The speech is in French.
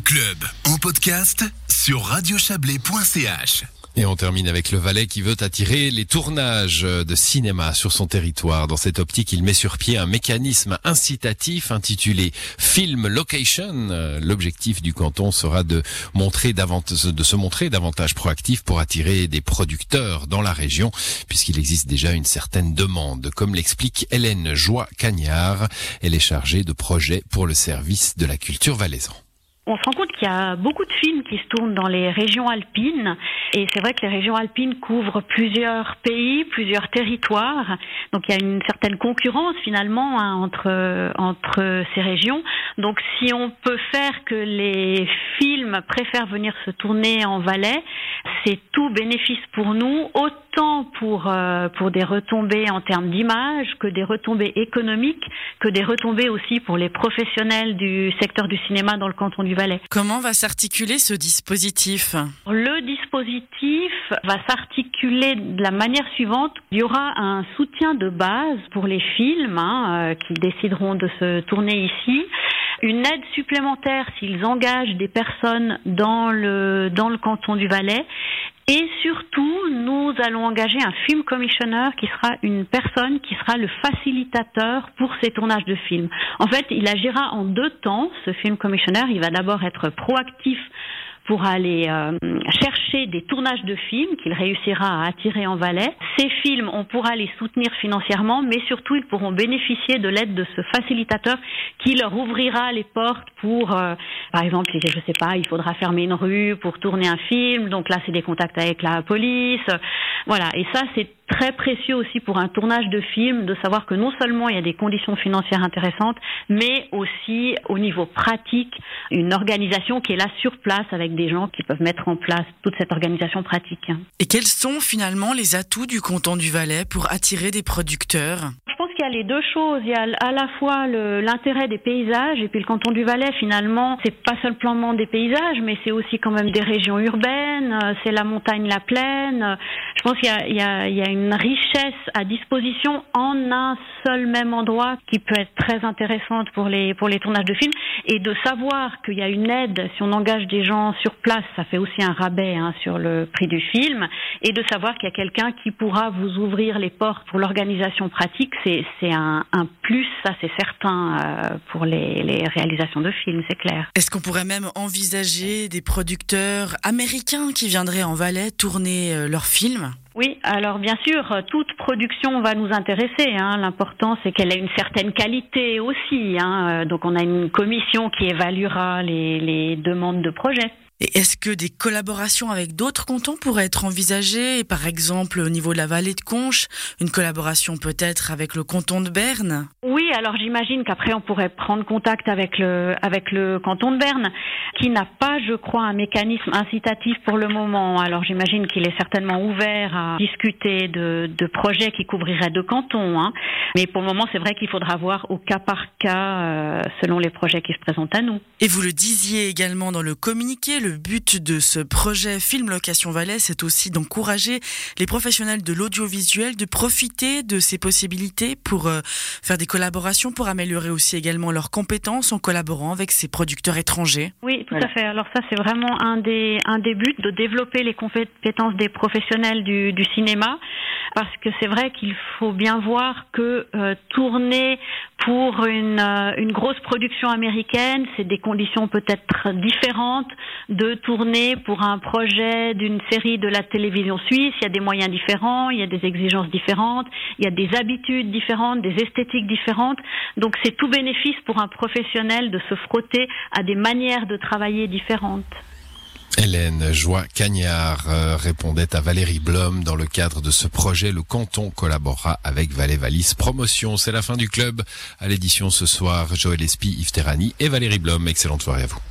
club en podcast sur radiochablais.ch. Et on termine avec le Valais qui veut attirer les tournages de cinéma sur son territoire. Dans cette optique, il met sur pied un mécanisme incitatif intitulé Film Location. L'objectif du canton sera de montrer de se montrer davantage proactif pour attirer des producteurs dans la région, puisqu'il existe déjà une certaine demande. Comme l'explique Hélène Joie-Cagnard, elle est chargée de projets pour le service de la culture valaisan on se rend compte qu'il y a beaucoup de films qui se tournent dans les régions alpines. Et c'est vrai que les régions alpines couvrent plusieurs pays, plusieurs territoires. Donc il y a une certaine concurrence finalement hein, entre, entre ces régions. Donc si on peut faire que les films préfèrent venir se tourner en Valais, c'est tout bénéfice pour nous, pour, euh, pour des retombées en termes d'image que des retombées économiques, que des retombées aussi pour les professionnels du secteur du cinéma dans le canton du Comment va s'articuler ce dispositif Le dispositif va s'articuler de la manière suivante. Il y aura un soutien de base pour les films hein, euh, qui décideront de se tourner ici une aide supplémentaire s'ils engagent des personnes dans le dans le canton du Valais et surtout, nous allons engager un film commissioner qui sera une personne qui sera le facilitateur pour ces tournages de films. En fait, il agira en deux temps, ce film commissioner. Il va d'abord être proactif pour aller euh, chercher des tournages de films qu'il réussira à attirer en Valais. Ces films, on pourra les soutenir financièrement, mais surtout ils pourront bénéficier de l'aide de ce facilitateur qui leur ouvrira les portes pour, euh, par exemple, je sais pas, il faudra fermer une rue pour tourner un film, donc là c'est des contacts avec la police, voilà. Et ça c'est très précieux aussi pour un tournage de film de savoir que non seulement il y a des conditions financières intéressantes, mais aussi au niveau pratique, une organisation qui est là sur place avec des gens qui peuvent mettre en place toute cette organisation pratique. Et quels sont finalement les atouts du canton du Valais pour attirer des producteurs? Il y a les deux choses. Il y a à la fois l'intérêt des paysages et puis le canton du Valais finalement, c'est pas seulement des paysages, mais c'est aussi quand même des régions urbaines. Euh, c'est la montagne, la plaine. Je pense qu'il y, y, y a, une richesse à disposition en un seul même endroit qui peut être très intéressante pour les pour les tournages de films et de savoir qu'il y a une aide si on engage des gens sur place, ça fait aussi un rabais hein, sur le prix du film et de savoir qu'il y a quelqu'un qui pourra vous ouvrir les portes pour l'organisation pratique, c'est c'est un, plus, ça c'est certain, euh, pour les, les, réalisations de films, c'est clair. Est-ce qu'on pourrait même envisager des producteurs américains qui viendraient en Valais tourner euh, leurs films? Oui, alors bien sûr, toute production va nous intéresser. Hein. L'important, c'est qu'elle ait une certaine qualité aussi. Hein. Donc, on a une commission qui évaluera les, les demandes de projet. Et est-ce que des collaborations avec d'autres cantons pourraient être envisagées? Par exemple, au niveau de la vallée de Conche, une collaboration peut-être avec le canton de Berne? Oui, alors j'imagine qu'après on pourrait prendre contact avec le, avec le canton de Berne, qui n'a pas, je crois, un mécanisme incitatif pour le moment. Alors j'imagine qu'il est certainement ouvert à discuter de, de projets qui couvriraient deux cantons. Hein. Mais pour le moment, c'est vrai qu'il faudra voir au cas par cas euh, selon les projets qui se présentent à nous. Et vous le disiez également dans le communiqué, le but de ce projet Film Location Valais, c'est aussi d'encourager les professionnels de l'audiovisuel de profiter de ces possibilités pour euh, faire des collaborations, pour améliorer aussi également leurs compétences en collaborant avec ces producteurs étrangers. Oui, tout à fait. Alors ça, c'est vraiment un des, un des buts de développer les compétences des professionnels du, du cinéma parce que c'est vrai qu'il faut bien voir que euh, tourner pour une, euh, une grosse production américaine, c'est des conditions peut-être différentes de tourner pour un projet d'une série de la télévision suisse. Il y a des moyens différents, il y a des exigences différentes, il y a des habitudes différentes, des esthétiques différentes. Donc c'est tout bénéfice pour un professionnel de se frotter à des manières de travailler différentes. Hélène Joie-Cagnard euh, répondait à Valérie Blom dans le cadre de ce projet. Le canton collaborera avec Valais Valis Promotion. C'est la fin du club. À l'édition ce soir, Joël Espy, Yves Terrani et Valérie Blom. Excellente soirée à vous.